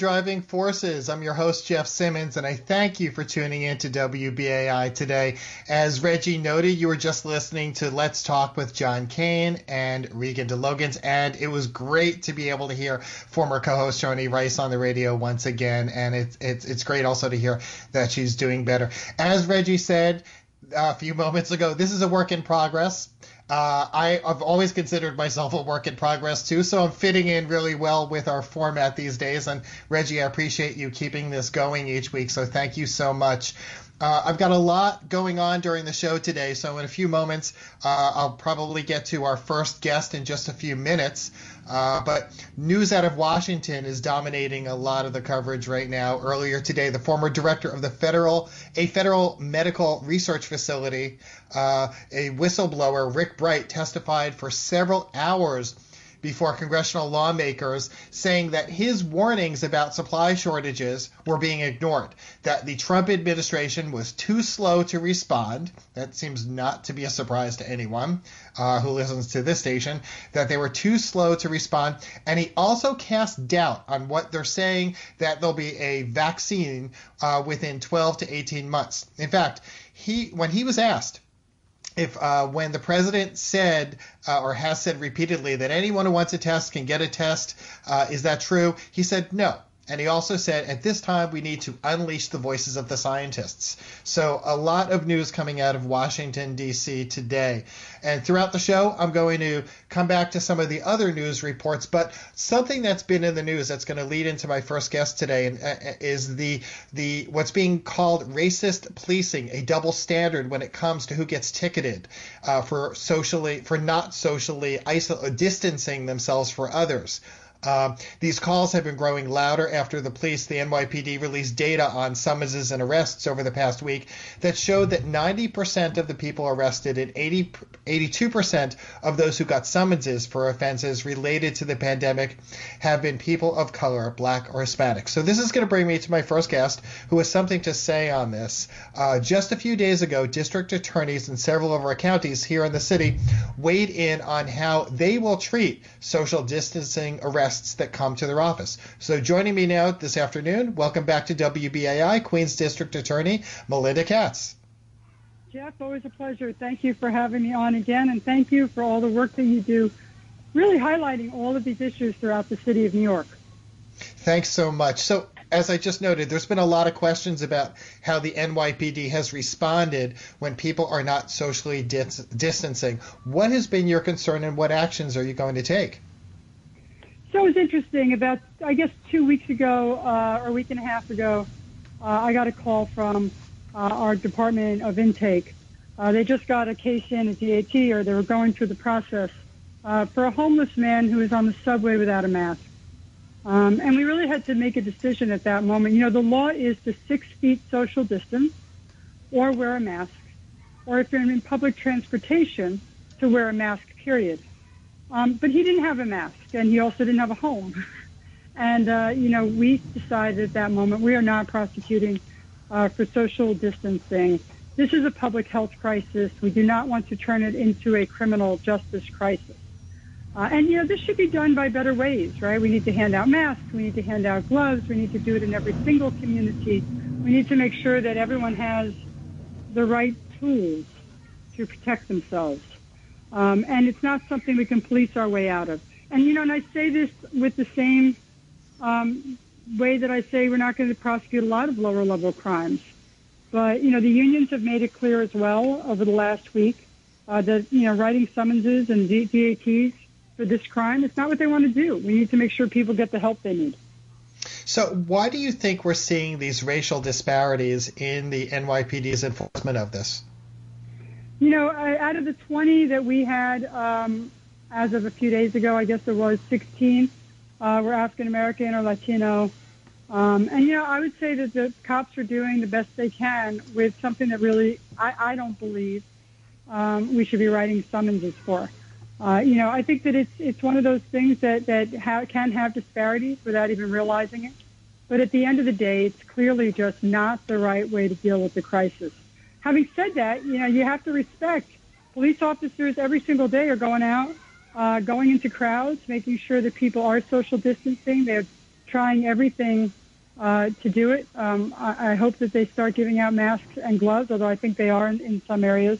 Driving Forces. I'm your host, Jeff Simmons, and I thank you for tuning in to WBAI today. As Reggie noted, you were just listening to Let's Talk with John Kane and Regan DeLogans, and it was great to be able to hear former co-host Joni Rice on the radio once again, and it's, it's, it's great also to hear that she's doing better. As Reggie said, uh, a few moments ago, this is a work in progress. Uh, I, have always considered myself a work in progress too, so I'm fitting in really well with our format these days. And Reggie, I appreciate you keeping this going each week, so thank you so much. Uh, I've got a lot going on during the show today, so in a few moments, uh, I'll probably get to our first guest in just a few minutes. Uh, but news out of Washington is dominating a lot of the coverage right now. Earlier today, the former director of the federal, a federal medical research facility, uh, a whistleblower, Rick Bright, testified for several hours before congressional lawmakers saying that his warnings about supply shortages were being ignored, that the Trump administration was too slow to respond. That seems not to be a surprise to anyone uh, who listens to this station, that they were too slow to respond. And he also cast doubt on what they're saying that there'll be a vaccine uh, within 12 to 18 months. In fact, he when he was asked if uh, when the president said uh, or has said repeatedly that anyone who wants a test can get a test, uh, is that true? He said no. And he also said, at this time, we need to unleash the voices of the scientists. So, a lot of news coming out of Washington, D.C. today. And throughout the show, I'm going to come back to some of the other news reports. But something that's been in the news that's going to lead into my first guest today uh, is the, the what's being called racist policing, a double standard when it comes to who gets ticketed uh, for socially, for not socially isol- distancing themselves for others. Uh, these calls have been growing louder after the police, the NYPD, released data on summonses and arrests over the past week that showed that 90% of the people arrested and 80, 82% of those who got summonses for offenses related to the pandemic have been people of color, black or Hispanic. So this is going to bring me to my first guest, who has something to say on this. Uh, just a few days ago, district attorneys in several of our counties here in the city weighed in on how they will treat social distancing arrests guests that come to their office. So joining me now this afternoon, welcome back to WBAI, Queens District Attorney Melinda Katz. Jeff, always a pleasure. Thank you for having me on again, and thank you for all the work that you do, really highlighting all of these issues throughout the city of New York. Thanks so much. So, as I just noted, there's been a lot of questions about how the NYPD has responded when people are not socially dis- distancing. What has been your concern, and what actions are you going to take? So it was interesting. About I guess two weeks ago uh, or a week and a half ago, uh, I got a call from uh, our Department of Intake. Uh, they just got a case in at DAT, or they were going through the process uh, for a homeless man who was on the subway without a mask. Um, and we really had to make a decision at that moment. You know, the law is to six feet social distance, or wear a mask, or if you're in public transportation, to wear a mask. Period. Um, but he didn't have a mask, and he also didn't have a home. and uh, you know, we decided at that moment we are not prosecuting uh, for social distancing. This is a public health crisis. We do not want to turn it into a criminal justice crisis. Uh, and you know, this should be done by better ways, right? We need to hand out masks. We need to hand out gloves. We need to do it in every single community. We need to make sure that everyone has the right tools to protect themselves. Um, and it's not something we can police our way out of. And, you know, and I say this with the same um, way that I say we're not going to prosecute a lot of lower level crimes. But, you know, the unions have made it clear as well over the last week uh, that, you know, writing summonses and DATs for this crime, it's not what they want to do. We need to make sure people get the help they need. So, why do you think we're seeing these racial disparities in the NYPD's enforcement of this? You know, out of the 20 that we had um, as of a few days ago, I guess there was 16 uh, were African American or Latino. Um, and, you know, I would say that the cops are doing the best they can with something that really I, I don't believe um, we should be writing summonses for. Uh, you know, I think that it's it's one of those things that that ha- can have disparities without even realizing it. But at the end of the day, it's clearly just not the right way to deal with the crisis having said that, you know, you have to respect police officers every single day are going out, uh, going into crowds, making sure that people are social distancing. They're trying everything uh, to do it. Um, I, I, hope that they start giving out masks and gloves, although I think they are in, in some areas.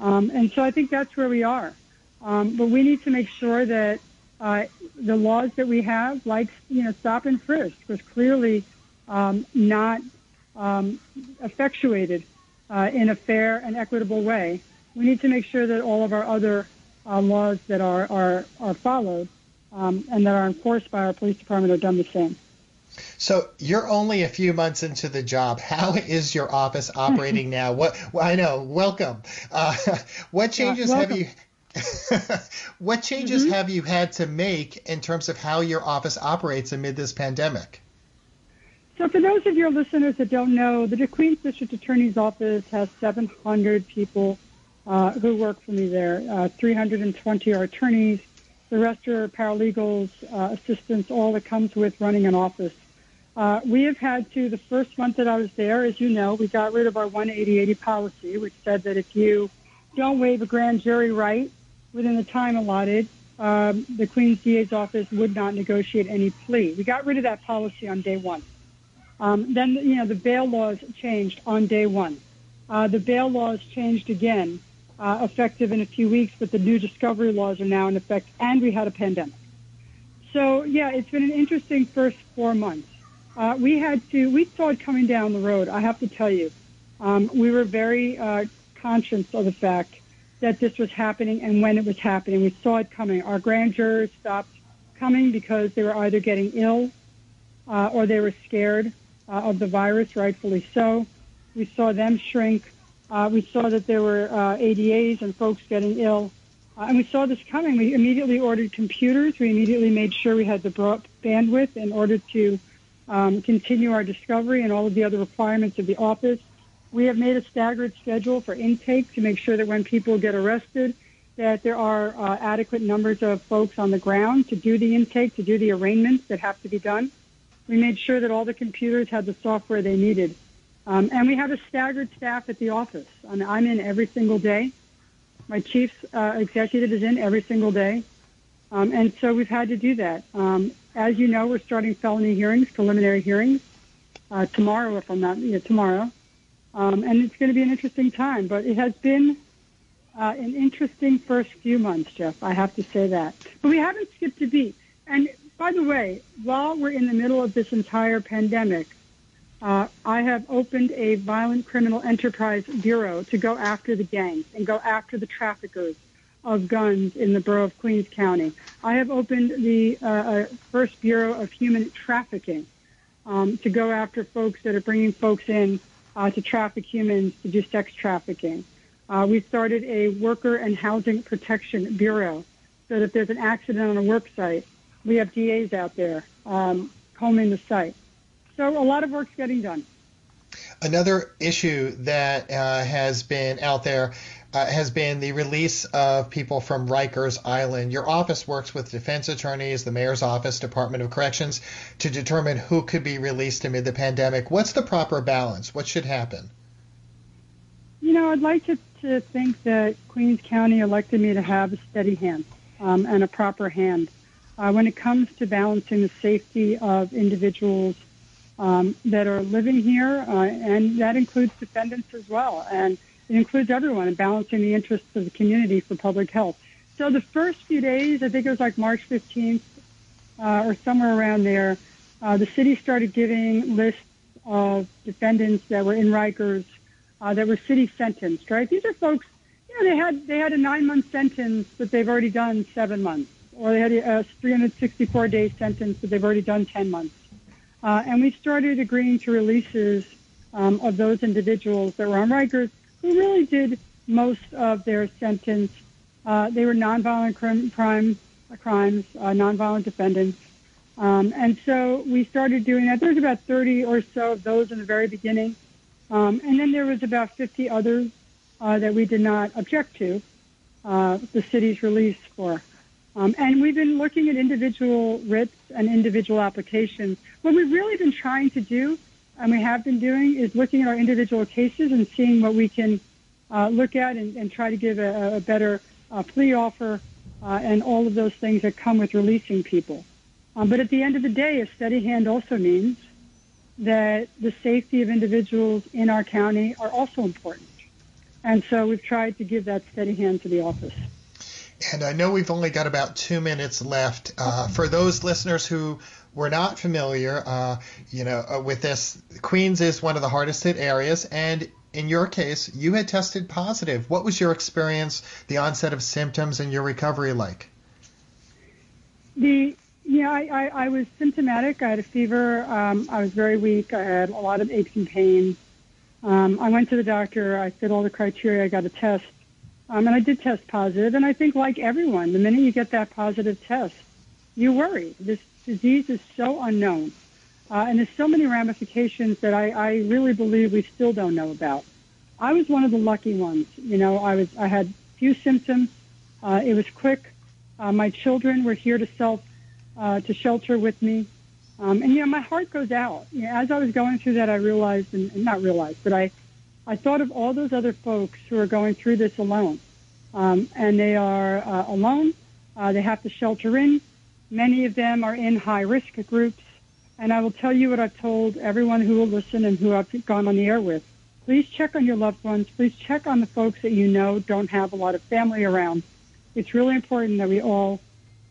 Um, and so I think that's where we are. Um, but we need to make sure that uh, the laws that we have, like you know, stop and frisk, was clearly um, not um, effectuated uh, in a fair and equitable way. We need to make sure that all of our other uh, laws that are are, are followed um, and that are enforced by our police department are done the same. So you're only a few months into the job. How is your office operating now? What I know. Welcome. Uh, what changes have you? what changes mm-hmm. have you had to make in terms of how your office operates amid this pandemic? So, for those of your listeners that don't know, the Queens District Attorney's Office has 700 people uh, who work for me there. Uh, 320 are attorneys. The rest are paralegals, uh, assistants, all that comes with running an office. Uh, we have had to, the first month that I was there, as you know, we got rid of our 18080 policy, which said that if you don't waive a grand jury right within the time allotted, um, the Queens DA's office would not negotiate any plea. We got rid of that policy on day one. Um, then, you know, the bail laws changed on day one. Uh, the bail laws changed again, uh, effective in a few weeks, but the new discovery laws are now in effect, and we had a pandemic. So, yeah, it's been an interesting first four months. Uh, we had to, we saw it coming down the road, I have to tell you. Um, we were very uh, conscious of the fact that this was happening and when it was happening. We saw it coming. Our grand jurors stopped coming because they were either getting ill uh, or they were scared uh, of the virus, rightfully so. We saw them shrink. Uh, we saw that there were uh, ADAs and folks getting ill. Uh, and we saw this coming. We immediately ordered computers. We immediately made sure we had the bandwidth in order to um, continue our discovery and all of the other requirements of the office. We have made a staggered schedule for intake to make sure that when people get arrested, that there are uh, adequate numbers of folks on the ground to do the intake, to do the arraignments that have to be done. We made sure that all the computers had the software they needed. Um, and we have a staggered staff at the office. I mean, I'm in every single day. My chief uh, executive is in every single day. Um, and so we've had to do that. Um, as you know, we're starting felony hearings, preliminary hearings, uh, tomorrow, if I'm not, you know, tomorrow. Um, and it's going to be an interesting time, but it has been uh, an interesting first few months, Jeff. I have to say that. But we haven't skipped a beat. And by the way, while we're in the middle of this entire pandemic, uh, I have opened a violent criminal enterprise bureau to go after the gangs and go after the traffickers of guns in the borough of Queens County. I have opened the uh, uh, first bureau of human trafficking um, to go after folks that are bringing folks in uh, to traffic humans to do sex trafficking. Uh, we started a worker and housing protection bureau so that if there's an accident on a work site, we have DAs out there um, combing the site. So a lot of work's getting done. Another issue that uh, has been out there uh, has been the release of people from Rikers Island. Your office works with defense attorneys, the mayor's office, Department of Corrections, to determine who could be released amid the pandemic. What's the proper balance? What should happen? You know, I'd like to, to think that Queens County elected me to have a steady hand um, and a proper hand. Uh, when it comes to balancing the safety of individuals um, that are living here, uh, and that includes defendants as well. And it includes everyone and balancing the interests of the community for public health. So the first few days, I think it was like March 15th uh, or somewhere around there, uh, the city started giving lists of defendants that were in Rikers uh, that were city sentenced. Right? These are folks. You know, they had they had a nine month sentence, but they've already done seven months, or they had a 364 day sentence, but they've already done 10 months. Uh, and we started agreeing to releases um, of those individuals that were on Rikers who really did most of their sentence. Uh, they were nonviolent crime, crime uh, crimes, uh, nonviolent defendants. Um, and so we started doing that. There was about 30 or so of those in the very beginning. Um, and then there was about 50 others uh, that we did not object to uh, the city's release for. Um, and we've been looking at individual writs and individual applications. What we've really been trying to do, and we have been doing, is looking at our individual cases and seeing what we can uh, look at and, and, try to give a, a better uh, plea offer uh, and all of those things that come with releasing people. Um, but at the end of the day, a steady hand also means that the safety of individuals in our county are also important. And so we've tried to give that steady hand to the office. And I know we've only got about two minutes left. Uh, for those listeners who were not familiar, uh, you know, uh, with this, Queens is one of the hardest hit areas, and in your case, you had tested positive. What was your experience, the onset of symptoms, and your recovery like? The yeah, I, I, I was symptomatic. I had a fever. Um, I was very weak. I had a lot of aches and pains. Um, I went to the doctor. I fit all the criteria. I got a test, um, and I did test positive. And I think, like everyone, the minute you get that positive test, you worry. This disease is so unknown, uh, and there's so many ramifications that I, I really believe we still don't know about. I was one of the lucky ones. You know, I was I had few symptoms. Uh, it was quick. Uh, my children were here to self uh, to shelter with me. Um, and you know, my heart goes out. You know, as I was going through that, I realized, and, and not realized, but I, I thought of all those other folks who are going through this alone, um, and they are uh, alone. Uh, they have to shelter in. Many of them are in high risk groups. And I will tell you what I've told everyone who will listen and who I've gone on the air with. Please check on your loved ones. Please check on the folks that you know don't have a lot of family around. It's really important that we all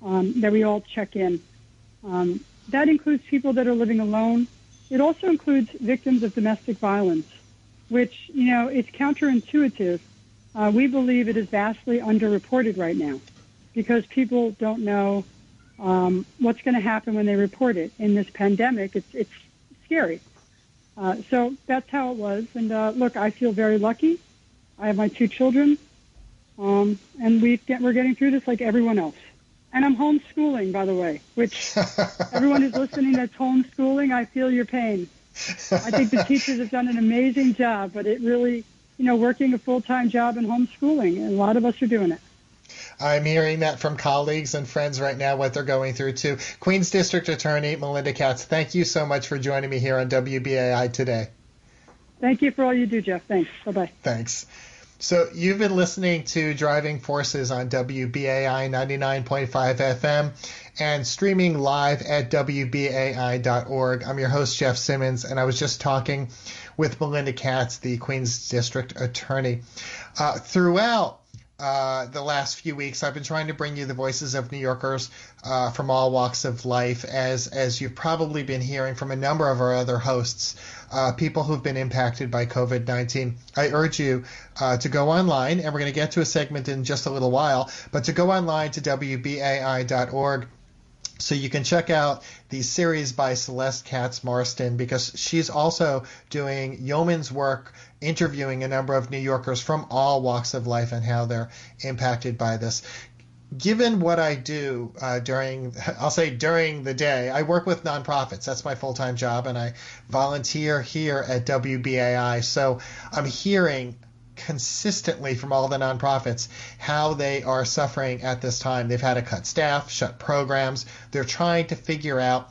um, that we all check in. Um, that includes people that are living alone. It also includes victims of domestic violence, which, you know, it's counterintuitive. Uh, we believe it is vastly underreported right now because people don't know um, what's going to happen when they report it. In this pandemic, it's, it's scary. Uh, so that's how it was. And uh, look, I feel very lucky. I have my two children, um, and we get, we're getting through this like everyone else. And I'm homeschooling, by the way, which everyone who's listening that's homeschooling, I feel your pain. I think the teachers have done an amazing job, but it really, you know, working a full-time job and homeschooling, and a lot of us are doing it. I'm hearing that from colleagues and friends right now, what they're going through too. Queens District Attorney Melinda Katz, thank you so much for joining me here on WBAI today. Thank you for all you do, Jeff. Thanks. Bye bye. Thanks. So you've been listening to Driving Forces on WBAI 99.5 FM and streaming live at WBAI.org. I'm your host, Jeff Simmons, and I was just talking with Melinda Katz, the Queens District Attorney. Uh, throughout uh, the last few weeks, I've been trying to bring you the voices of New Yorkers uh, from all walks of life, as as you've probably been hearing from a number of our other hosts, uh, people who've been impacted by COVID-19. I urge you uh, to go online, and we're going to get to a segment in just a little while, but to go online to wbai.org so you can check out the series by Celeste Katz Marston because she's also doing yeoman's work interviewing a number of New Yorkers from all walks of life and how they're impacted by this. Given what I do uh, during, I'll say during the day, I work with nonprofits. That's my full time job, and I volunteer here at WBAI. So I'm hearing consistently from all the nonprofits how they are suffering at this time. They've had to cut staff, shut programs. They're trying to figure out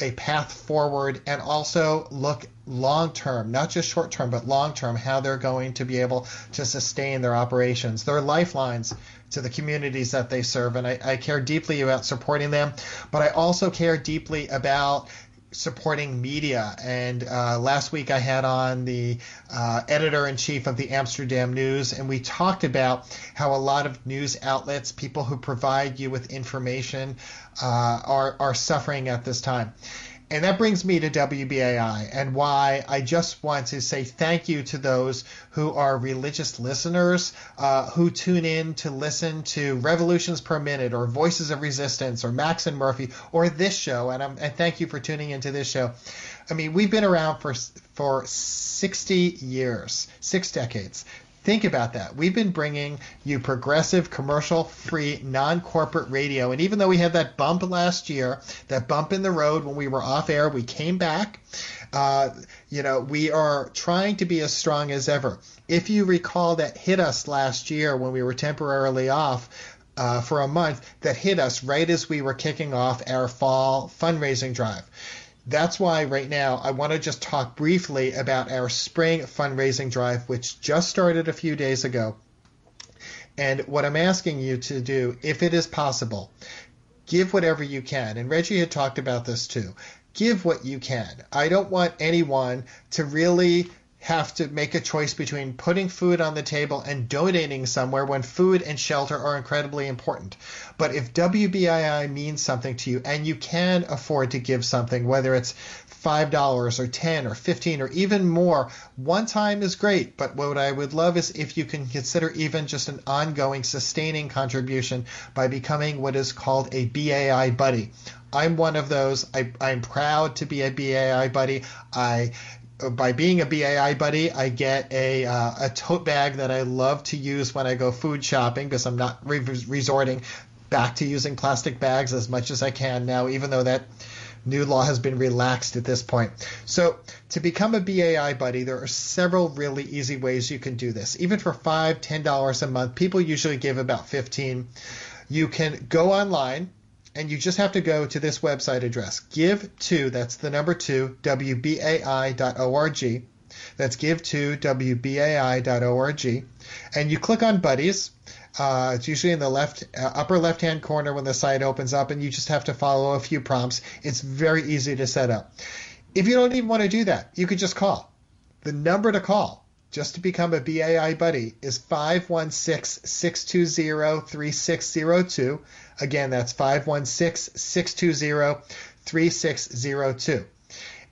a path forward and also look long term, not just short term, but long term, how they're going to be able to sustain their operations. They're lifelines to the communities that they serve, and I, I care deeply about supporting them, but I also care deeply about supporting media. And uh, last week I had on the uh, editor in chief of the Amsterdam News, and we talked about how a lot of news outlets, people who provide you with information, uh, are are suffering at this time. And that brings me to WBAI and why I just want to say thank you to those who are religious listeners uh, who tune in to listen to Revolutions Per Minute or Voices of Resistance or Max and Murphy or this show. And, and thank you for tuning into this show. I mean, we've been around for for 60 years, six decades. Think about that. We've been bringing you progressive, commercial free, non corporate radio. And even though we had that bump last year, that bump in the road when we were off air, we came back. Uh, you know, we are trying to be as strong as ever. If you recall that hit us last year when we were temporarily off, uh, for a month that hit us right as we were kicking off our fall fundraising drive. That's why right now I want to just talk briefly about our spring fundraising drive, which just started a few days ago. And what I'm asking you to do, if it is possible, give whatever you can. And Reggie had talked about this too. Give what you can. I don't want anyone to really have to make a choice between putting food on the table and donating somewhere when food and shelter are incredibly important. But if WBAI means something to you and you can afford to give something, whether it's $5 or 10 or 15 or even more, one time is great. But what I would love is if you can consider even just an ongoing sustaining contribution by becoming what is called a BAI buddy. I'm one of those. I, am proud to be a BAI buddy. I by being a BAI buddy, I get a uh, a tote bag that I love to use when I go food shopping because I'm not re- resorting back to using plastic bags as much as I can now, even though that new law has been relaxed at this point. So to become a BAI buddy, there are several really easy ways you can do this. Even for five, ten dollars a month, people usually give about fifteen. You can go online and you just have to go to this website address. Give2 that's the number two wbai.org that's give to wbai.org and you click on buddies. Uh, it's usually in the left uh, upper left hand corner when the site opens up and you just have to follow a few prompts. It's very easy to set up. If you don't even want to do that you could just call. The number to call just to become a BAI buddy is 516 620 3602. Again, that's 516 620 3602.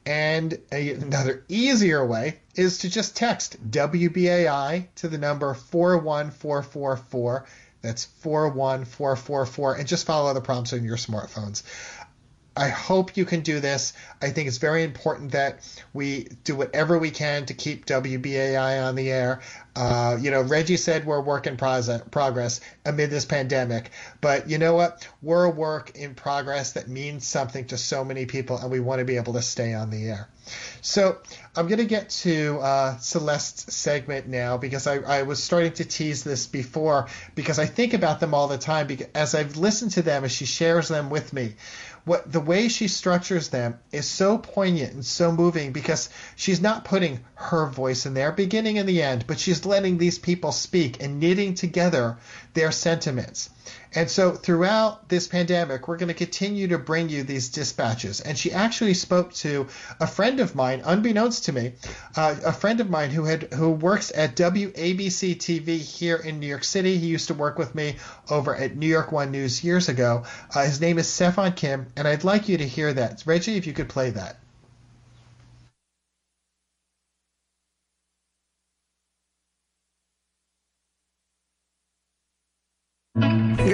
And another easier way is to just text WBAI to the number 41444. That's 41444 and just follow the prompts on your smartphones. I hope you can do this. I think it's very important that we do whatever we can to keep WBAI on the air. Uh, you know, Reggie said we're a work in progress amid this pandemic, but you know what? We're a work in progress that means something to so many people, and we want to be able to stay on the air. So I'm going to get to uh, Celeste's segment now because I, I, was starting to tease this before because I think about them all the time because as I've listened to them as she shares them with me what the way she structures them is so poignant and so moving because she's not putting her voice in there beginning and the end but she's letting these people speak and knitting together their sentiments and so throughout this pandemic, we're going to continue to bring you these dispatches. And she actually spoke to a friend of mine, unbeknownst to me, uh, a friend of mine who had who works at WABC TV here in New York City. He used to work with me over at New York One News years ago. Uh, his name is Stefan Kim, and I'd like you to hear that. Reggie, if you could play that.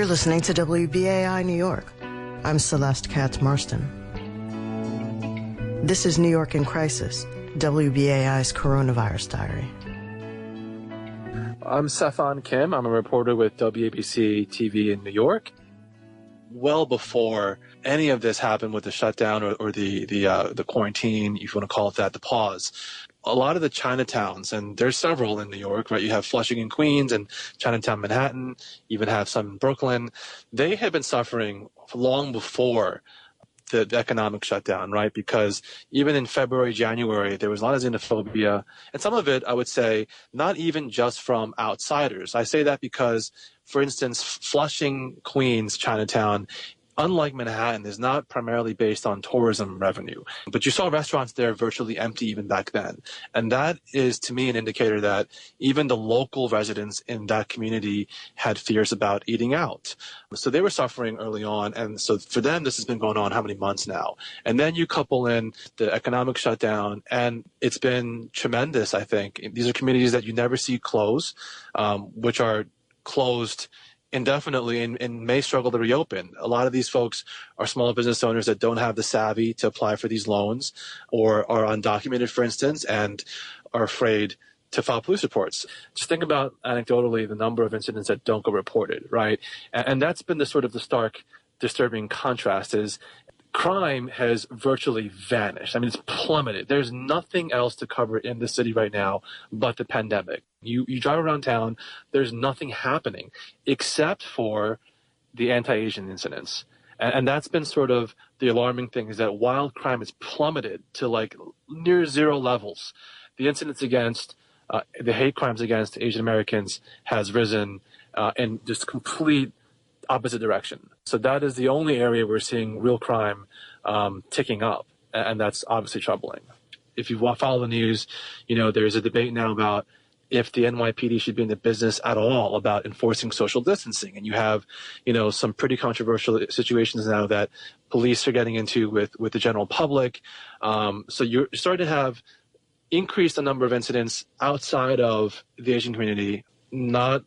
You're listening to WBAI New York. I'm Celeste Katz Marston. This is New York in Crisis, WBAI's coronavirus diary. I'm Stefan Kim. I'm a reporter with WABC TV in New York. Well before any of this happened with the shutdown or, or the the uh, the quarantine, if you want to call it that, the pause, a lot of the Chinatowns, and there's several in New York, right? You have Flushing in Queens and Chinatown, Manhattan, even have some in Brooklyn. They have been suffering long before the, the, economic shutdown, right? Because even in February, January, there was a lot of xenophobia, and some of it, I would say, not even just from outsiders. I say that because, for instance, Flushing, Queens, Chinatown unlike Manhattan, is not primarily based on tourism revenue. But you saw restaurants there virtually empty even back then. And that is to me an indicator that even the local residents in that community had fears about eating out. So they were suffering early on. And so for them, this has been going on how many months now? And then you couple in the economic shutdown and it's been tremendous, I think. These are communities that you never see close, um, which are closed indefinitely and, and, may struggle to reopen. A lot of these folks are small business owners that don't have the savvy to apply for these loans or are undocumented, for instance, and are afraid to file police reports. Just think about anecdotally the number of incidents that don't go reported, right? And, and that's been the sort of the stark disturbing contrast is crime has virtually vanished. I mean, it's plummeted. There's nothing else to cover in the city right now but the pandemic. You, you drive around town, there's nothing happening except for the anti-Asian incidents. And, and that's been sort of the alarming thing is that while crime has plummeted to like near zero levels, the incidents against uh, the hate crimes against Asian Americans has risen uh, in just complete opposite direction. So that is the only area we're seeing real crime um, ticking up, and that's obviously troubling. If you follow the news, you know there's a debate now about if the NYPD should be in the business at all about enforcing social distancing. And you have, you know, some pretty controversial situations now that police are getting into with, with the general public. Um, so you're starting to have increased the number of incidents outside of the Asian community, not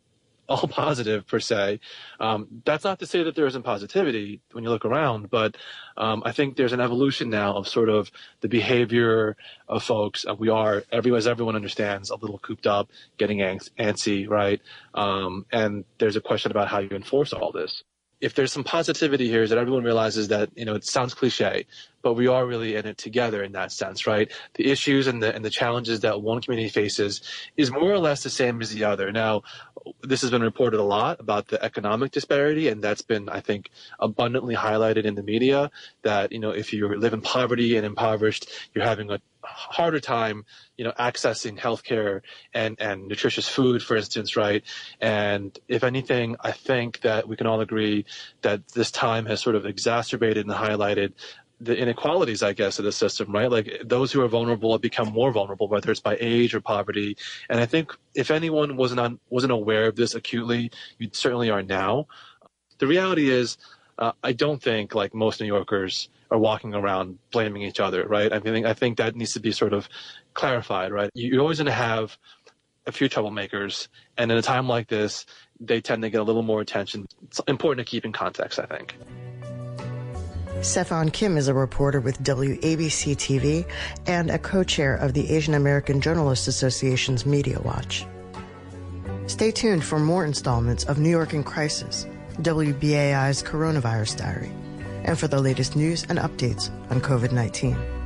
all positive per se. Um, that's not to say that there isn't positivity when you look around, but um, I think there's an evolution now of sort of the behavior of folks. Uh, we are, every, as everyone understands, a little cooped up, getting antsy, right? Um, and there's a question about how you enforce all this if there's some positivity here is that everyone realizes that you know it sounds cliche but we are really in it together in that sense right the issues and the and the challenges that one community faces is more or less the same as the other now this has been reported a lot about the economic disparity and that's been i think abundantly highlighted in the media that you know if you live in poverty and impoverished you're having a harder time, you know, accessing healthcare and, and nutritious food, for instance, right? And if anything, I think that we can all agree that this time has sort of exacerbated and highlighted the inequalities, I guess, of the system, right? Like those who are vulnerable become more vulnerable, whether it's by age or poverty. And I think if anyone wasn't on, wasn't aware of this acutely, you certainly are now. The reality is, uh, I don't think like most New Yorkers are walking around blaming each other, right? I mean, I think that needs to be sort of clarified, right? You're always going to have a few troublemakers, and in a time like this, they tend to get a little more attention. It's important to keep in context, I think. Stefan Kim is a reporter with WABC TV and a co-chair of the Asian American Journalists Association's Media Watch. Stay tuned for more installments of New York in Crisis, WBAI's Coronavirus Diary and for the latest news and updates on COVID 19.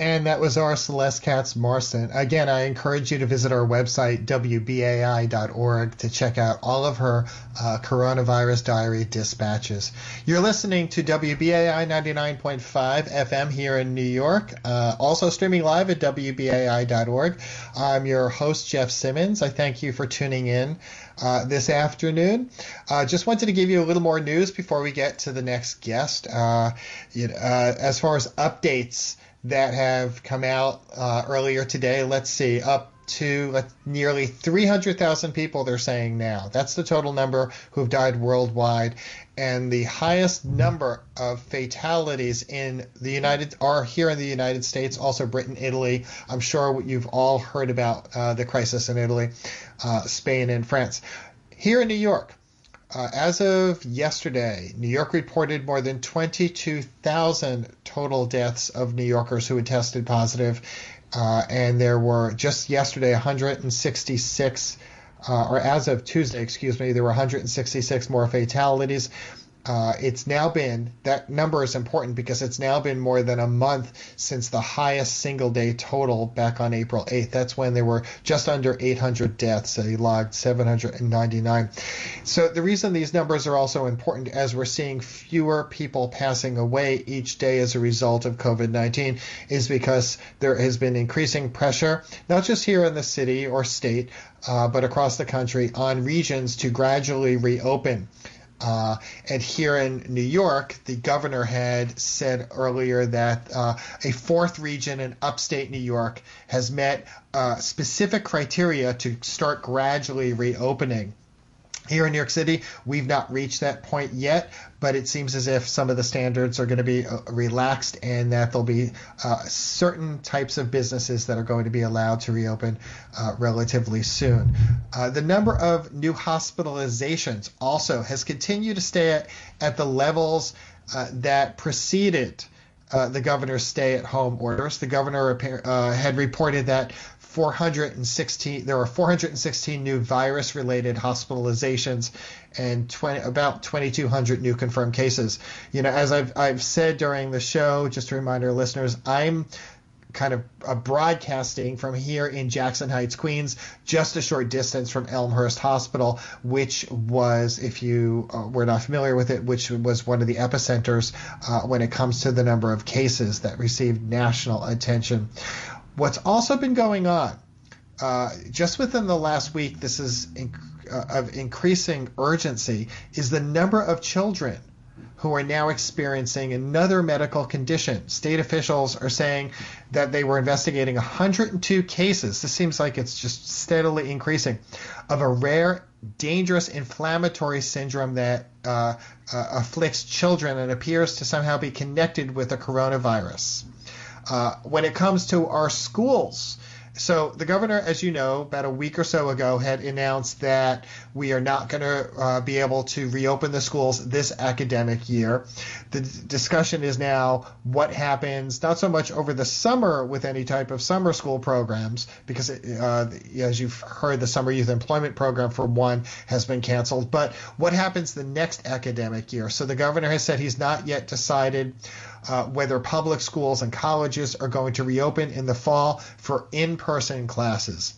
And that was our Celeste Katz Marston. Again, I encourage you to visit our website, WBAI.org, to check out all of her uh, coronavirus diary dispatches. You're listening to WBAI 99.5 FM here in New York, uh, also streaming live at WBAI.org. I'm your host, Jeff Simmons. I thank you for tuning in uh, this afternoon. Uh, just wanted to give you a little more news before we get to the next guest. Uh, you know, uh, as far as updates, that have come out uh, earlier today. Let's see, up to uh, nearly 300,000 people, they're saying now. That's the total number who've died worldwide. And the highest number of fatalities in the United are here in the United States, also Britain, Italy. I'm sure you've all heard about uh, the crisis in Italy, uh, Spain, and France. Here in New York, uh, as of yesterday, New York reported more than 22,000 total deaths of New Yorkers who had tested positive, uh, and there were just yesterday 166, uh, or as of Tuesday, excuse me, there were 166 more fatalities. Uh, it's now been that number is important because it's now been more than a month since the highest single day total back on April 8th. That's when there were just under 800 deaths. They logged 799. So the reason these numbers are also important as we're seeing fewer people passing away each day as a result of COVID 19 is because there has been increasing pressure, not just here in the city or state, uh, but across the country on regions to gradually reopen. Uh, and here in New York, the governor had said earlier that uh, a fourth region in upstate New York has met uh, specific criteria to start gradually reopening. Here in New York City, we've not reached that point yet, but it seems as if some of the standards are going to be uh, relaxed and that there'll be uh, certain types of businesses that are going to be allowed to reopen uh, relatively soon. Uh, the number of new hospitalizations also has continued to stay at, at the levels uh, that preceded. Uh, the governor's stay at home orders. The governor had reported that 416 there were 416 new virus related hospitalizations and 20, about 2200 new confirmed cases you know as I've, I've said during the show just to remind our listeners i'm kind of uh, broadcasting from here in Jackson Heights, Queens, just a short distance from Elmhurst Hospital, which was, if you uh, were not familiar with it, which was one of the epicenters uh, when it comes to the number of cases that received national attention. What's also been going on, uh, just within the last week, this is uh, of increasing urgency is the number of children who are now experiencing another medical condition. State officials are saying that they were investigating 102 cases. This seems like it's just steadily increasing of a rare, dangerous inflammatory syndrome that uh, uh, afflicts children and appears to somehow be connected with the coronavirus. Uh, when it comes to our schools, so the governor, as you know, about a week or so ago, had announced that we are not going to uh, be able to reopen the schools this academic year. The d- discussion is now what happens, not so much over the summer with any type of summer school programs, because uh, as you've heard, the summer youth employment program for one has been canceled, but what happens the next academic year. So the governor has said he's not yet decided uh, whether public schools and colleges are going to reopen in the fall for in person classes.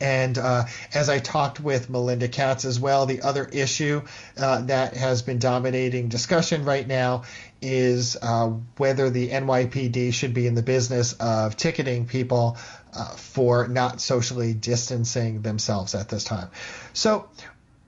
And uh, as I talked with Melinda Katz as well, the other issue uh, that has been dominating discussion right now is uh, whether the NYPD should be in the business of ticketing people uh, for not socially distancing themselves at this time. So,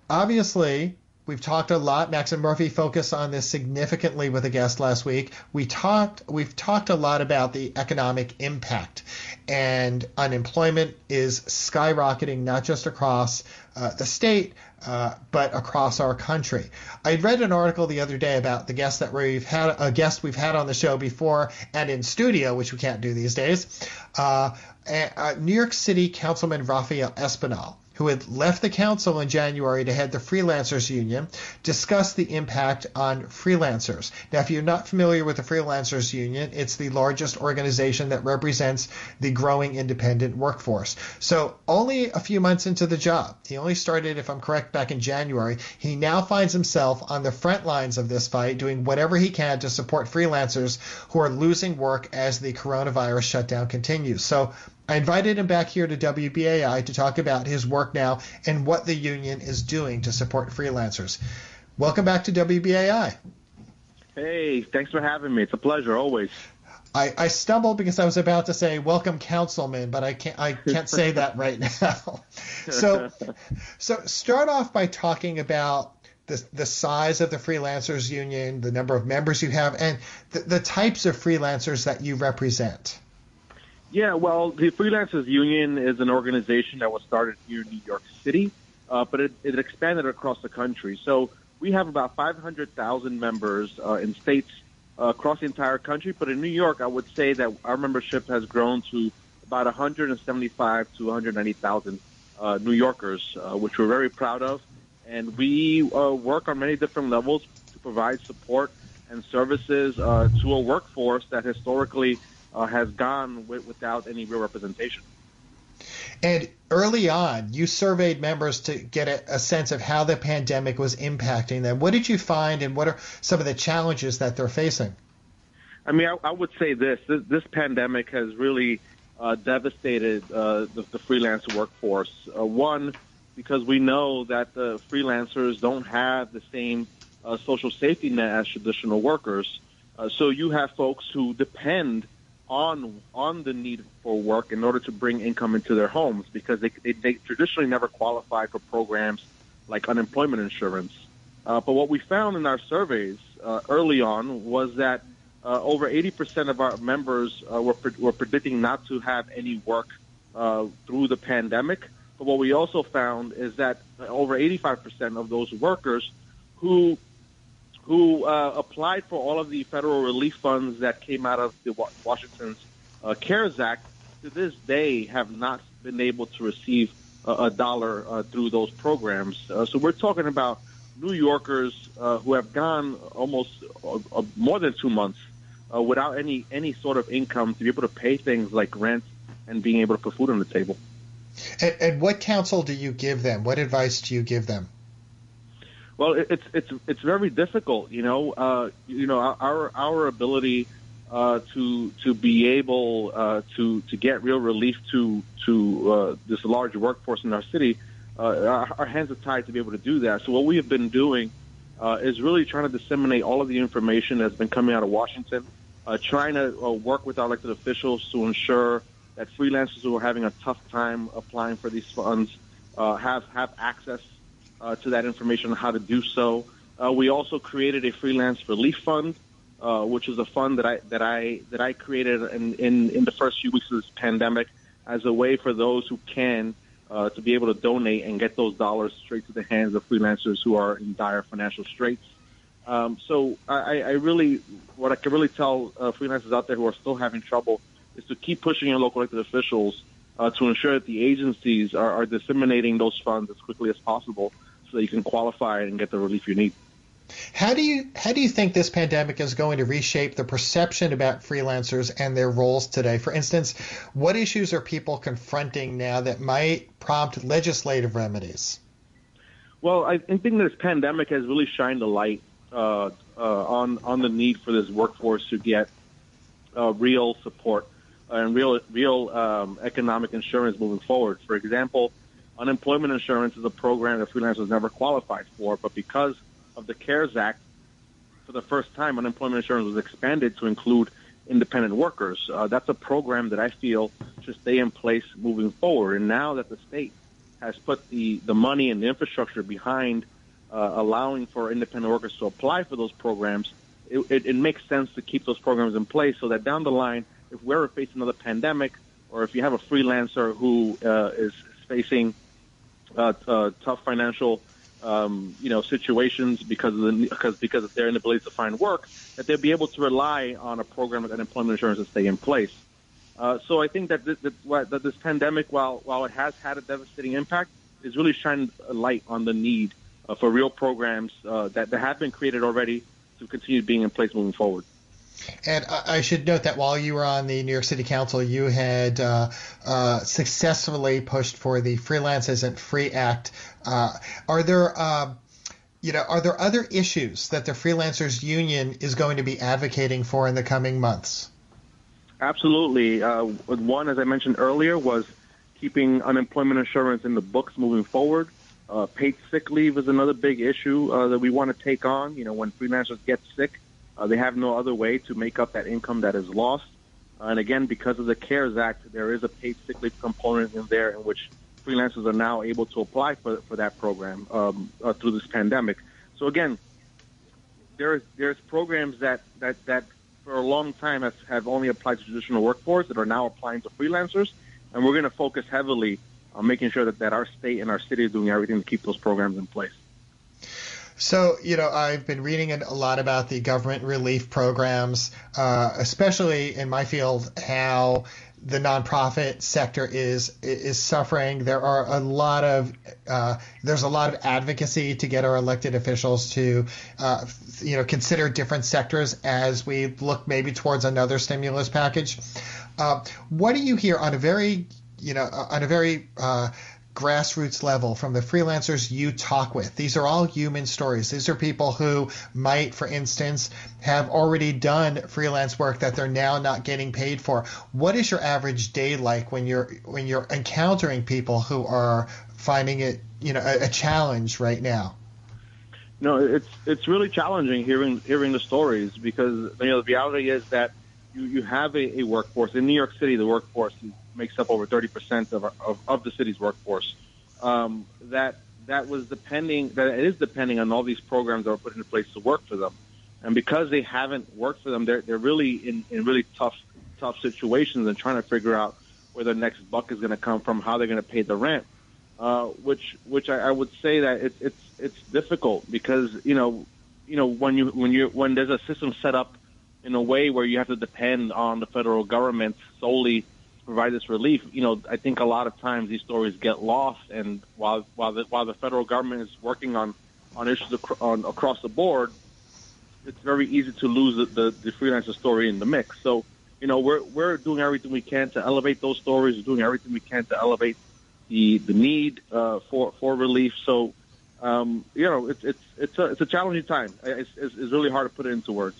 obviously, We've talked a lot. Max and Murphy focused on this significantly with a guest last week. We talked. We've talked a lot about the economic impact, and unemployment is skyrocketing not just across uh, the state, uh, but across our country. I read an article the other day about the guest that we've had, a guest we've had on the show before and in studio, which we can't do these days. Uh, New York City Councilman Rafael Espinal who had left the council in January to head the Freelancers Union, discussed the impact on freelancers. Now, if you're not familiar with the Freelancers Union, it's the largest organization that represents the growing independent workforce. So, only a few months into the job, he only started, if I'm correct, back in January. He now finds himself on the front lines of this fight, doing whatever he can to support freelancers who are losing work as the coronavirus shutdown continues. So, I invited him back here to WBAI to talk about his work now and what the union is doing to support freelancers. Welcome back to WBAI. Hey, thanks for having me. It's a pleasure always. I, I stumbled because I was about to say welcome councilman, but I can't I can't say that right now. So so start off by talking about the, the size of the freelancers union, the number of members you have, and the, the types of freelancers that you represent. Yeah, well, the Freelancers Union is an organization that was started here in New York City, uh, but it, it expanded across the country. So we have about 500,000 members uh, in states uh, across the entire country. But in New York, I would say that our membership has grown to about 175 to 190,000 uh, New Yorkers, uh, which we're very proud of. And we uh, work on many different levels to provide support and services to a workforce that historically uh, has gone w- without any real representation. And early on, you surveyed members to get a, a, sense of how the pandemic was impacting them. What did you find, and what are some of the challenges that they're facing? I mean, I, I would say this: this, this pandemic has really uh, devastated uh, the, the, freelance workforce. Uh, one, because we know that the freelancers don't have the same uh, social safety net as traditional workers. Uh, so you have folks who depend on on the need for work in order to bring income into their homes because they, they, they traditionally never qualify for programs like unemployment insurance. Uh, but what we found in our surveys uh, early on was that uh, over 80% of our members uh, were, pre- were predicting not to have any work uh, through the pandemic. But what we also found is that over 85% of those workers who who uh, applied for all of the federal relief funds that came out of the Washington's uh, CARES Act, to this day have not been able to receive a, dollar uh, through those programs. Uh, so we're talking about New Yorkers uh, who have gone almost more than two months without any any sort of income to be able to pay things like rent and being able to put food on the table. And, and what counsel do you give them? What advice do you give them? Well, it's it's it's very difficult, you know. Uh, you know, our our ability uh, to to be able uh, to to get real relief to to uh, this large workforce in our city, uh, our, our hands are tied to be able to do that. So what we have been doing uh, is really trying to disseminate all of the information that's been coming out of Washington, uh, trying to uh, work with our elected officials to ensure that freelancers who are having a tough time applying for these funds uh, have have access uh, to that information on how to do so. Uh, we also created a freelance relief fund, uh, which is a fund that I that I that I created in, in in the first few weeks of this pandemic as a way for those who can uh, to be able to donate and get those dollars straight to the hands of freelancers who are in dire financial straits. Um, so I, I really, what I can really tell uh, freelancers out there who are still having trouble is to keep pushing your local elected officials uh, to ensure that the agencies are, are disseminating those funds as quickly as possible so that you can qualify and get the relief you need. How do you how do you think this pandemic is going to reshape the perception about freelancers and their roles today? For instance, what issues are people confronting now that might prompt legislative remedies? Well, I think this pandemic has really shined a light uh, uh, on on the need for this workforce to get uh, real support and real real um, economic insurance moving forward. For example, unemployment insurance is a program that freelancers never qualified for, but because of the CARES Act, for the first time, unemployment insurance was expanded to include independent workers. Uh, that's a program that I feel should stay in place moving forward. And now that the state has put the, the money and the infrastructure behind uh, allowing for independent workers to apply for those programs, it, it, it makes sense to keep those programs in place so that down the line, if we're facing another pandemic, or if you have a freelancer who uh, is facing uh, uh, tough financial um, you know situations because of the because because of their inability to find work, that they'll be able to rely on a program like unemployment insurance to stay in place. Uh, so I think that this, that, that this pandemic, while while it has had a devastating impact, is really shining a light on the need uh, for real programs uh, that, that have been created already to continue being in place moving forward. And I should note that while you were on the New York City Council, you had uh, uh, successfully pushed for the Freelance Isn't Free Act. Uh, are there, um, you know, are there other issues that the Freelancers Union is going to be advocating for in the coming months? Absolutely. Uh, one, as I mentioned earlier, was keeping unemployment insurance in the books moving forward. Uh, paid sick leave is another big issue uh, that we want to take on. You know, when freelancers get sick, uh, they have no other way to make up that income that is lost. Uh, and again, because of the CARES Act, there is a paid sick leave component in there in which freelancers are now able to apply for, for that program um, uh, through this pandemic. So again, there's there's programs that, that, that for a long time has, have only applied to traditional workforce that are now applying to freelancers, and we're going to focus heavily on making sure that, that our state and our city is doing everything to keep those programs in place. So, you know, I've been reading a lot about the government relief programs, uh, especially in my field, how the nonprofit sector is is suffering. There are a lot of uh, there's a lot of advocacy to get our elected officials to uh, you know consider different sectors as we look maybe towards another stimulus package. Uh, what do you hear on a very you know on a very uh, grassroots level from the freelancers you talk with. These are all human stories. These are people who might, for instance, have already done freelance work that they're now not getting paid for. What is your average day like when you're when you're encountering people who are finding it, you know, a, a challenge right now? No, it's it's really challenging hearing hearing the stories because you know the reality is that you, you have a, a workforce in New York City. The workforce is makes up over 30% of, of, of the city's workforce. Um, that that was depending that it is depending on all these programs that were put into place to work for them, and because they haven't worked for them, they're they're really in, in really tough tough situations and trying to figure out where their next buck is going to come from, how they're going to pay the rent. Uh, which which I, I would say that it, it's it's difficult because you know you know when you when you when there's a system set up in a way where you have to depend on the federal government solely provide this relief, you know, I think a lot of times these stories get lost, and while while the, while the federal government is working on on issues ac- on, across the board, it's very easy to lose the, the, the freelancer story in the mix. So, you know, we're we're doing everything we can to elevate those stories. We're doing everything we can to elevate the the need uh, for for relief. So, um, you know, it's it's it's a it's a challenging time. It's, it's, it's really hard to put it into words.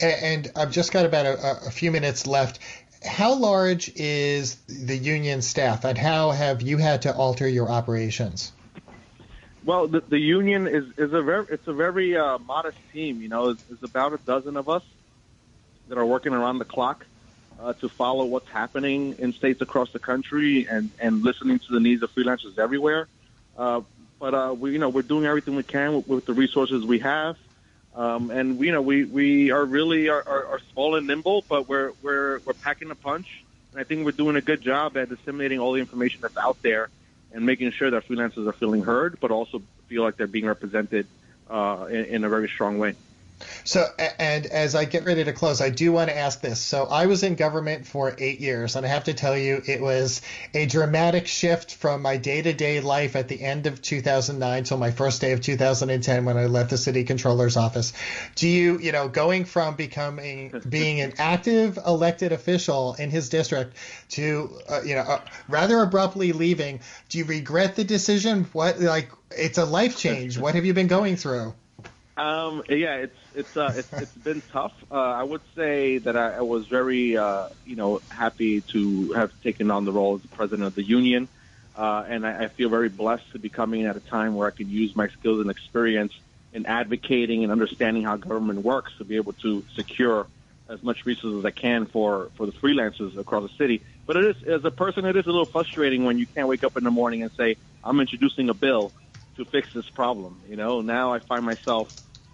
And, and I've just got about a, a few minutes left how large is the union staff, and how have you had to alter your operations? Well, the, the union is, is a very it's a very uh, modest team. You know, it's about a dozen of us that are working around the clock. uh, to follow what's happening in states across the country and, and listening to the needs of freelancers everywhere. Uh, but uh, we, you know, we're doing everything we can with, with the resources we have, um, and you know, we, we are really are, are, are small and nimble, but we're we're we're packing a punch, and I think we're doing a good job at disseminating all the information that's out there and making sure that freelancers are feeling heard, but also feel like they're being represented uh, in, in a very strong way. So, and as I get ready to close, I do want to ask this. So, I was in government for eight years, and I have to tell you, it was a dramatic shift from my day to day life at the end of 2009 till my first day of 2010 when I left the city controller's office. Do you, you know, going from becoming, being an active elected official in his district to, uh, you know, uh, rather abruptly leaving, do you regret the decision? What, like, it's a life change. What have you been going through? Um, yeah, it's it's uh, it's, it's been tough. Uh, I would say that I, I was very uh, you know happy to have taken on the role as the president of the union, uh, and I, I feel very blessed to be coming at a time where I can use my skills and experience in advocating and understanding how government works to be able to secure as much resources as I can for for the freelancers across the city. But it is as a person, it is a little frustrating when you can't wake up in the morning and say I'm introducing a bill to fix this problem. You know, now I find myself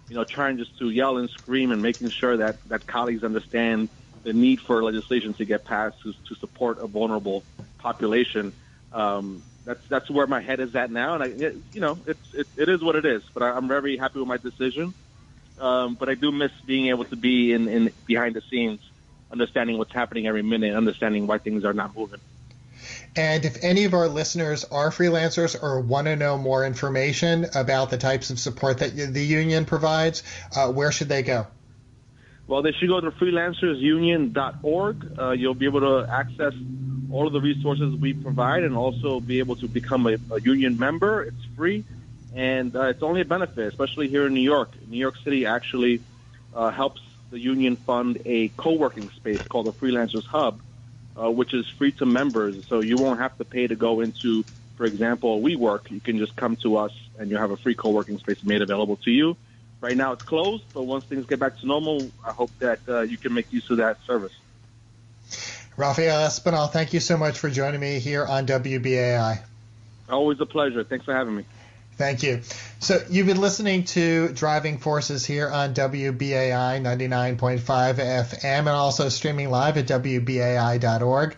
you know, trying just to yell and scream and making sure that, that colleagues understand the need for legislation to get passed to, to support a vulnerable population. Um, that's that's where my head is at now, and I, you know, it's it, it is what it is. But I, am very happy with my decision. Um, but I do miss being able to be in, in behind the scenes, understanding what's happening every minute, understanding why things are not moving. And if any of our listeners are freelancers or want to know more information about the types of support that the union provides, uh, where should they go? Well, they should go to freelancersunion.org. Uh, you'll be able to access all of the resources we provide and also be able to become a, a union member. It's free and uh, it's only a benefit, especially here in New York. New York City actually uh, helps the union fund a co-working space called the Freelancers Hub uh, which is free to members. So you won't have to pay to go into, for example, WeWork. You can just come to us and you have a free co-working space made available to you. Right now it's closed, but once things get back to normal, I hope that uh, you can make use of that service. Rafael Espinal, thank you so much for joining me here on WBAI. Always a pleasure. Thanks for having me. Thank you. So you've been listening to Driving Forces here on WBAI 99.5 FM and also streaming live at WBAI.org.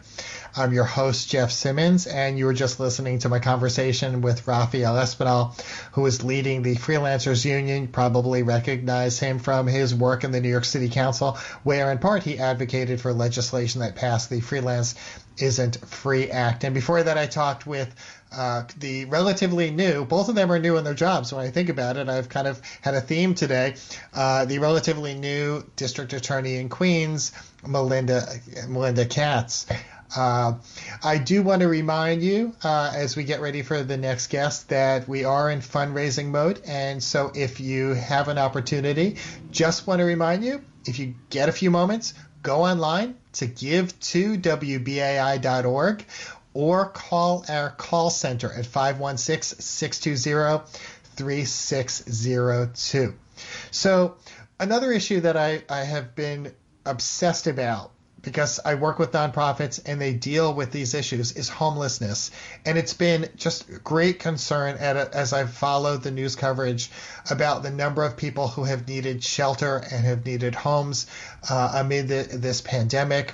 I'm your host, Jeff Simmons, and you were just listening to my conversation with Rafael Espinal, who is leading the Freelancers Union. You probably recognize him from his work in the New York City Council, where in part he advocated for legislation that passed the Freelance Isn't Free Act. And before that, I talked with uh, the relatively new, both of them are new in their jobs. When I think about it, I've kind of had a theme today. Uh, the relatively new district attorney in Queens, Melinda Melinda Katz. Uh, I do want to remind you uh, as we get ready for the next guest that we are in fundraising mode. And so if you have an opportunity, just want to remind you if you get a few moments, go online to give to WBAI.org or call our call center at 516 620 3602. So, another issue that I, I have been obsessed about because I work with nonprofits and they deal with these issues is homelessness. And it's been just great concern as I've followed the news coverage about the number of people who have needed shelter and have needed homes uh, amid the, this pandemic.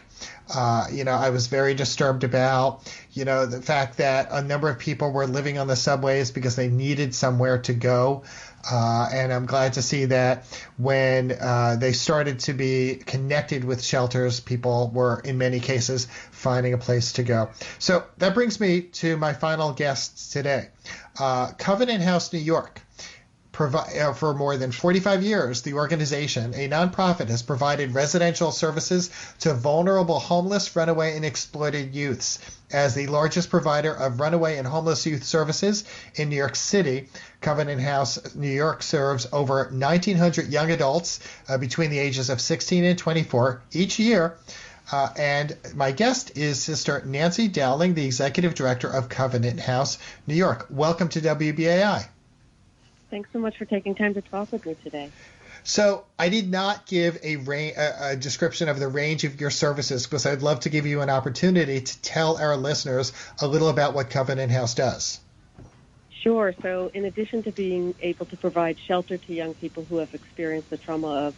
Uh, you know, I was very disturbed about, you know, the fact that a number of people were living on the subways because they needed somewhere to go. Uh, and I'm glad to see that when uh, they started to be connected with shelters, people were, in many cases, finding a place to go. So that brings me to my final guests today uh, Covenant House, New York. Provi- for more than 45 years, the organization, a nonprofit, has provided residential services to vulnerable homeless, runaway, and exploited youths. As the largest provider of runaway and homeless youth services in New York City, Covenant House New York serves over 1,900 young adults uh, between the ages of 16 and 24 each year. Uh, and my guest is Sister Nancy Downing, the Executive Director of Covenant House New York. Welcome to WBAI. Thanks so much for taking time to talk with me today. So I did not give a, a, description of the range of your services because I'd love to give you an opportunity to tell our listeners a little about what Covenant House does. Sure. So, in addition to being able to provide shelter to young people who have experienced the trauma of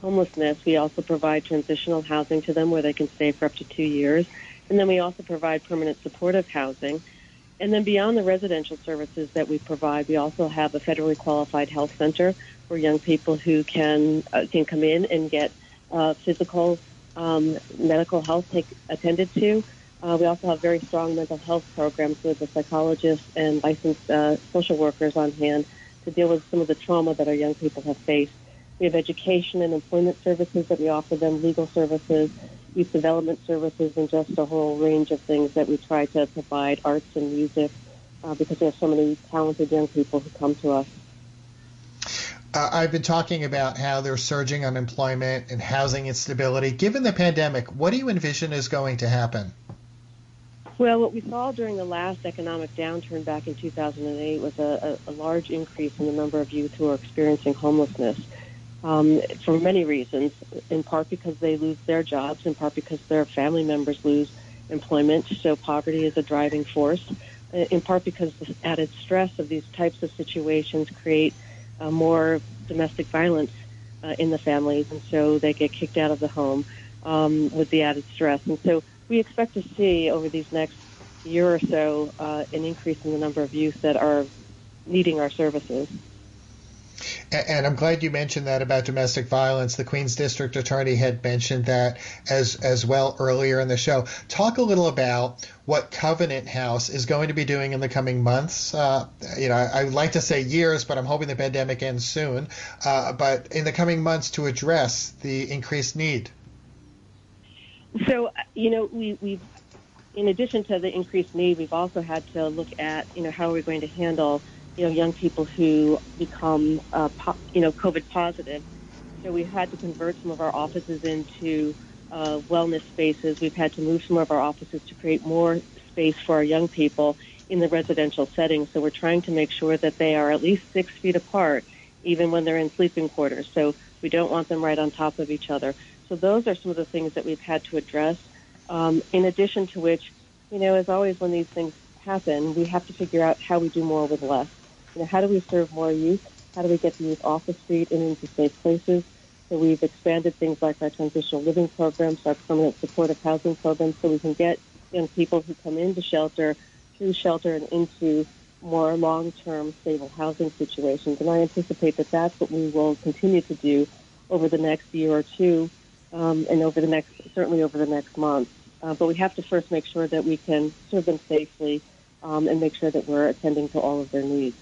homelessness, we also provide transitional housing to them where they can stay for up to two years. And then we also provide permanent supportive housing. And then beyond the residential services that we provide, we also have a federally qualified health center for young people who can uh, can come in and get uh, physical, um, medical health take, attended to. Uh, we also have very strong mental health programs with the psychologists and licensed uh, social workers on hand to deal with some of the trauma that our young people have faced. We have education and employment services that we offer them, legal services, youth development services, and just a whole range of things that we try to provide, arts and music, uh, because we have so many talented young people who come to us. Uh, I've been talking about how there's surging unemployment and housing instability. Given the pandemic, what do you envision is going to happen? Well, what we saw during the last economic downturn back in 2008 was a, a, a large increase in the number of youth who are experiencing homelessness um, for many reasons, in part because they lose their jobs, in part because their family members lose employment. So poverty is a driving force, in part because the added stress of these types of situations create uh, more domestic violence uh, in the families, and so they get kicked out of the home um, with the added stress. And so we expect to see over these next year or so uh, an increase in the number of youth that are needing our services. And I'm glad you mentioned that about domestic violence. The Queens District Attorney had mentioned that as as well earlier in the show. Talk a little about what Covenant House is going to be doing in the coming months. Uh, you know, I, would like to say years, but I'm hoping the pandemic ends soon. Uh, but in the coming months to address the increased need. So, you know, we, we've, in addition to the increased need, we've also had to look at, you know, how are we going to handle, you know, young people who become, uh, po- you know, COVID positive. So we've had to convert some of our offices into uh, wellness spaces. We've had to move some of our offices to create more space for our young people in the residential setting. So we're trying to make sure that they are at least six feet apart, even when they're in sleeping quarters. So we don't want them right on top of each other. So those are some of the things that we've had to address. Um, in addition to which, you know, as always when these things happen, we have to figure out how we do more with less. You know, how do we serve more youth? How do we get the youth off the street and into safe places? So we've expanded things like our transitional living programs, our permanent supportive housing programs, so we can get young people who come into shelter through shelter and into more long-term stable housing situations. And I anticipate that that's what we will continue to do over the next year or two um, and over the next, certainly over the next month. Uh, but we have to first make sure that we can serve them safely um, and make sure that we're attending to all of their needs.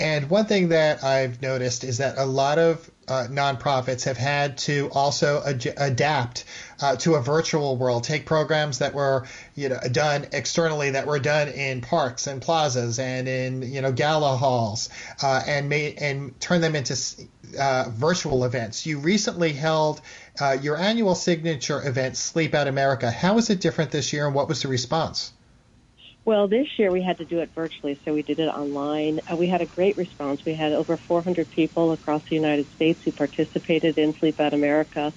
And one thing that I've noticed is that a lot of uh, nonprofits have had to also ad- adapt uh, to a virtual world, take programs that were you know done externally that were done in parks and plazas and in you know gala halls, uh, and made and turn them into uh, virtual events. You recently held uh, your annual signature event, Sleep Out America. How was it different this year, and what was the response? Well, this year we had to do it virtually, so we did it online. Uh, we had a great response. We had over 400 people across the United States who participated in Sleep Out America.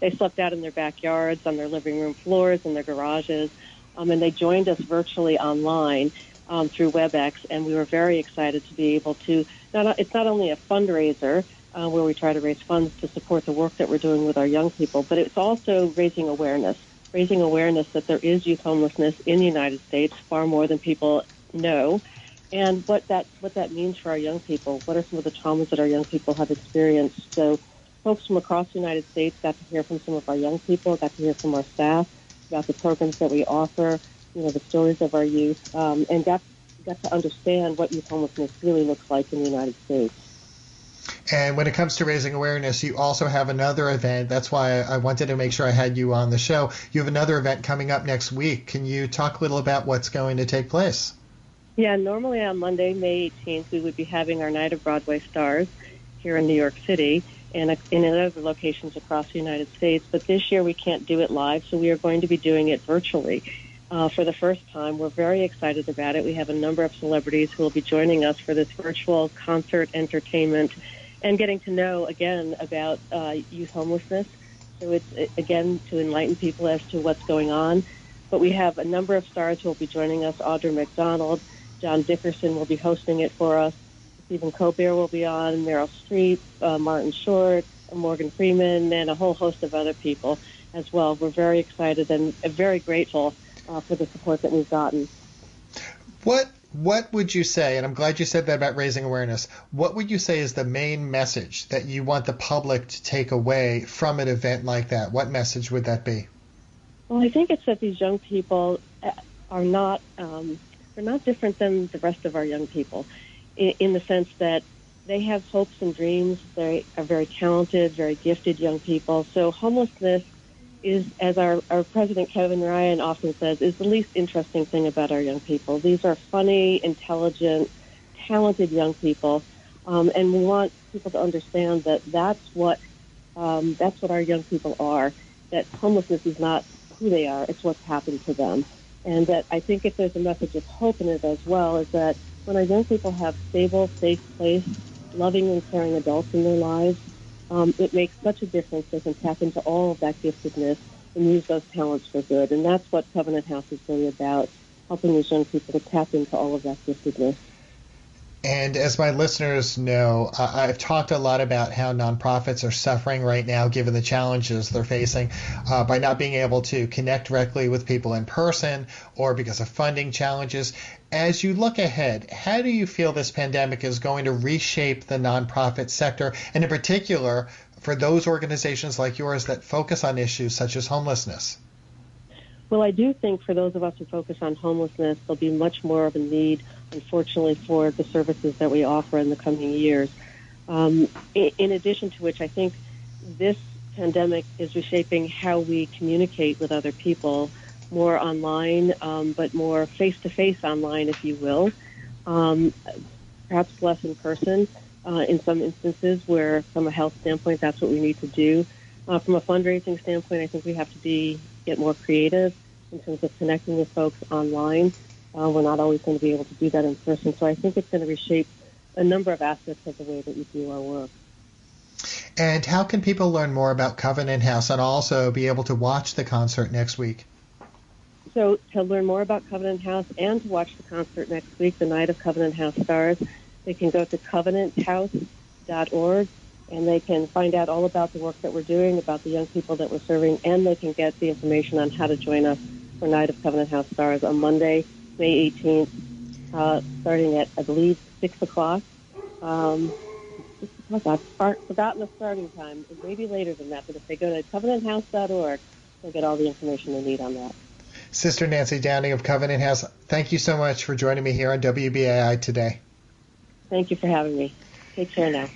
They slept out in their backyards, on their living room floors, in their garages, um, and they joined us virtually online um, through WebEx, and we were very excited to be able to. Not, it's not only a fundraiser uh, where we try to raise funds to support the work that we're doing with our young people, but it's also raising awareness raising awareness that there is youth homelessness in the United States far more than people know, and what that what that means for our young people. What are some of the traumas that our young people have experienced? So, folks from across the United States got to hear from some of our young people, got to hear from our staff about the programs that we offer, you know, the stories of our youth, um, and got got to understand what youth homelessness really looks like in the United States. And when it comes to raising awareness, you also have another event. That's why I wanted to make sure I had you on the show. You have another event coming up next week. Can you talk a little about what's going to take place? Yeah, normally on Monday, May 18th, we would be having our Night of Broadway Stars here in New York City and in other locations across the United States. But this year we can't do it live, so we are going to be doing it virtually. Uh, for the first time. We're very excited about it. We have a number of celebrities who will be joining us for this virtual concert entertainment and getting to know again about uh, youth homelessness. So it's again to enlighten people as to what's going on. But we have a number of stars who will be joining us. Audra McDonald, John Dickerson will be hosting it for us. Stephen Colbert will be on, Meryl Streep, uh, Martin Short, Morgan Freeman, and a whole host of other people as well. We're very excited and very grateful uh, for the support that we've gotten. What what would you say, and I'm glad you said that about raising awareness, what would you say is the main message that you want the public to take away from an event like that? What message would that be? Well, I think it's that these young people uh, are not, um, they're not different than the rest of our young people in, in the sense that they have hopes and dreams. They are very talented, very gifted young people. So homelessness is, as our, our president Kevin Ryan often says, is the least interesting thing about our young people. These are funny, intelligent, talented young people, um, and we want people to understand that that's what um, that's what our young people are. That homelessness is not who they are; it's what's happened to them. And that I think if there's a message of hope in it as well, is that when our young people have stable, safe place, loving and caring adults in their lives, um, it makes such a difference. They can tap into all of that giftedness and use those talents for good. And that's what Covenant House is really about, helping these young people to tap into all of that giftedness. And as my listeners know, I've talked a lot about how nonprofits are suffering right now, given the challenges they're facing uh, by not being able to connect directly with people in person or because of funding challenges. As you look ahead, how do you feel this pandemic is going to reshape the nonprofit sector, and in particular, for those organizations like yours that focus on issues such as homelessness? Well, I do think for those of us who focus on homelessness, there'll be much more of a need unfortunately, for the services that we offer in the coming years. Um, in addition to which, I think this pandemic is reshaping how we communicate with other people more online, um, but more face to face online, if you will. Um, perhaps less in person uh, in some instances where, from a health standpoint, that's what we need to do. Uh, from a fundraising standpoint, I think we have to be get more creative in terms of connecting with folks online. Uh, we're not always going to be able to do that in person. So I think it's going to reshape a number of aspects of the way that we do our work. And how can people learn more about Covenant House and also be able to watch the concert next week? So to learn more about Covenant House and to watch the concert next week, the night of Covenant House Stars, they can go to covenanthouse.org and they can find out all about the work that we're doing, about the young people that we're serving, and they can get the information on how to join us for Night of Covenant House Stars on Monday, May 18th, uh, starting at, I believe, 6 o'clock. Um, I've forgotten the starting time. It may be later than that, but if they go to covenanthouse.org, they'll get all the information they need on that. Sister Nancy Downing of Covenant House, thank you so much for joining me here on WBAI today. Thank you for having me. Take care now.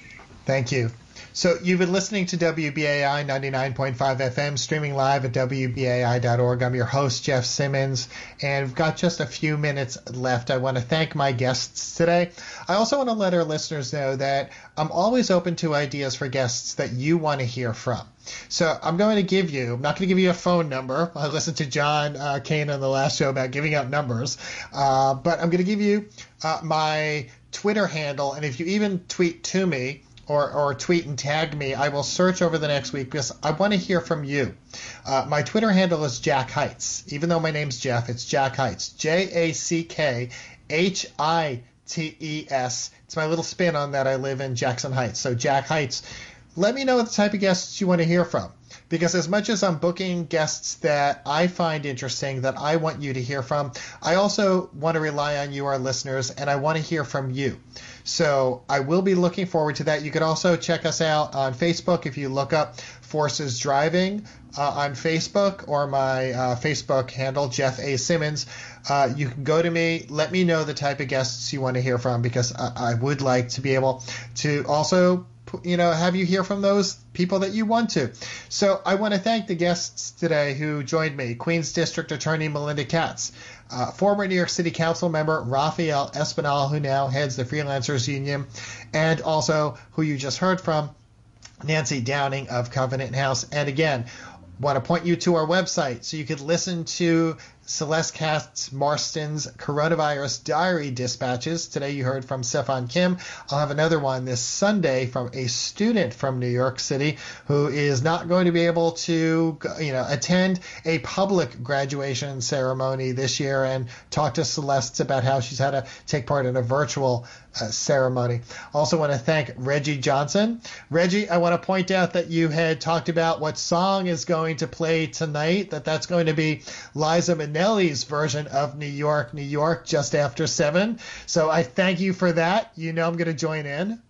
Thank you. So you've been listening to WBAI 99.5 FM, streaming live at WBAI.org. I'm your host, Jeff Simmons, and we've got just a few minutes left. I want to thank my guests today. I also want to let our listeners know that I'm always open to ideas for guests that you want to hear from. So I'm going to give you, I'm not going to give you a phone number. I listened to John uh, Kane on the last show about giving out numbers, uh, but I'm going to give you uh, my Twitter handle, and if you even tweet to me, or, or tweet and tag me. I will search over the next week because I want to hear from you. Uh, my Twitter handle is Jack Heights. Even though my name's Jeff, it's Jack Heights. J A C K H I T E S. It's my little spin on that I live in Jackson Heights. So Jack Heights. Let me know the type of guests you want to hear from. Because as much as I'm booking guests that I find interesting, that I want you to hear from, I also want to rely on you, our listeners, and I want to hear from you. So I will be looking forward to that. You can also check us out on Facebook if you look up Forces Driving uh, on Facebook or my uh, Facebook handle, Jeff A. Simmons. Uh, you can go to me, let me know the type of guests you want to hear from because I, I would like to be able to also you know, have you hear from those people that you want to. So I want to thank the guests today who joined me. Queens District Attorney Melinda Katz, uh, former New York City Council member Rafael Espinal, who now heads the Freelancers Union, and also who you just heard from, Nancy Downing of Covenant House. And again, want to point you to our website so you could listen to Celeste Katz Marston's Coronavirus Diary Dispatches. Today you heard from Stefan Kim. I'll have another one this Sunday from a student from New York City who is not going to be able to, you know, attend a public graduation ceremony this year and talk to Celeste about how she's had to take part in a virtual uh, ceremony. Also want to thank Reggie Johnson. Reggie, I want to point out that you had talked about what song is going to play tonight, that that's going to be Liza Minnelli's version of New York, New York, just after 7. So I thank you for that. You know I'm going to join in.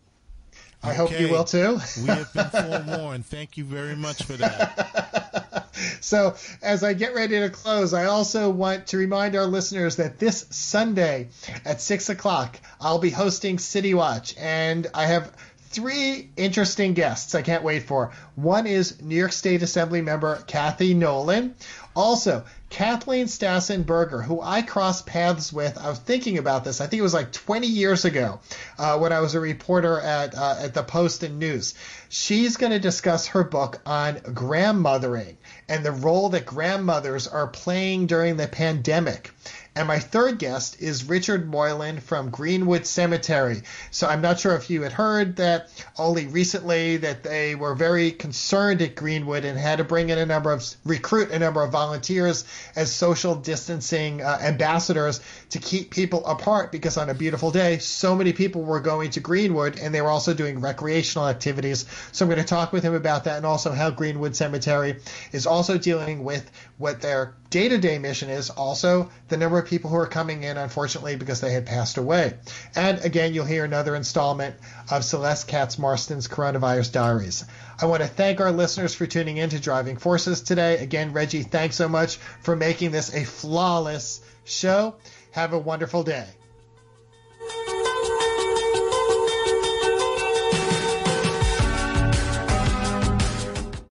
I okay. hope you will too. we have been forewarned. Thank you very much for that. so, as I get ready to close, I also want to remind our listeners that this Sunday at 6 o'clock, I'll be hosting City Watch, and I have three interesting guests I can't wait for. One is New York State Assembly member Kathy Nolan. Also, Kathleen Stassen Berger, who I crossed paths with. I was thinking about this. I think it was like 20 years ago uh, when I was a reporter at uh, at the Post and News. She's going to discuss her book on grandmothering and the role that grandmothers are playing during the pandemic. And my third guest is Richard Moylan from Greenwood Cemetery. So I'm not sure if you had heard that only recently that they were very concerned at Greenwood and had to bring in a number of recruit a number of volunteers as social distancing uh, ambassadors to keep people apart because on a beautiful day so many people were going to Greenwood and they were also doing recreational activities. So I'm going to talk with him about that and also how Greenwood Cemetery is also dealing with what their day to day mission is, also the number of people who are coming in, unfortunately, because they had passed away. And again, you'll hear another installment of Celeste Katz Marston's Coronavirus Diaries. I want to thank our listeners for tuning in to Driving Forces today. Again, Reggie, thanks so much for making this a flawless show. Have a wonderful day.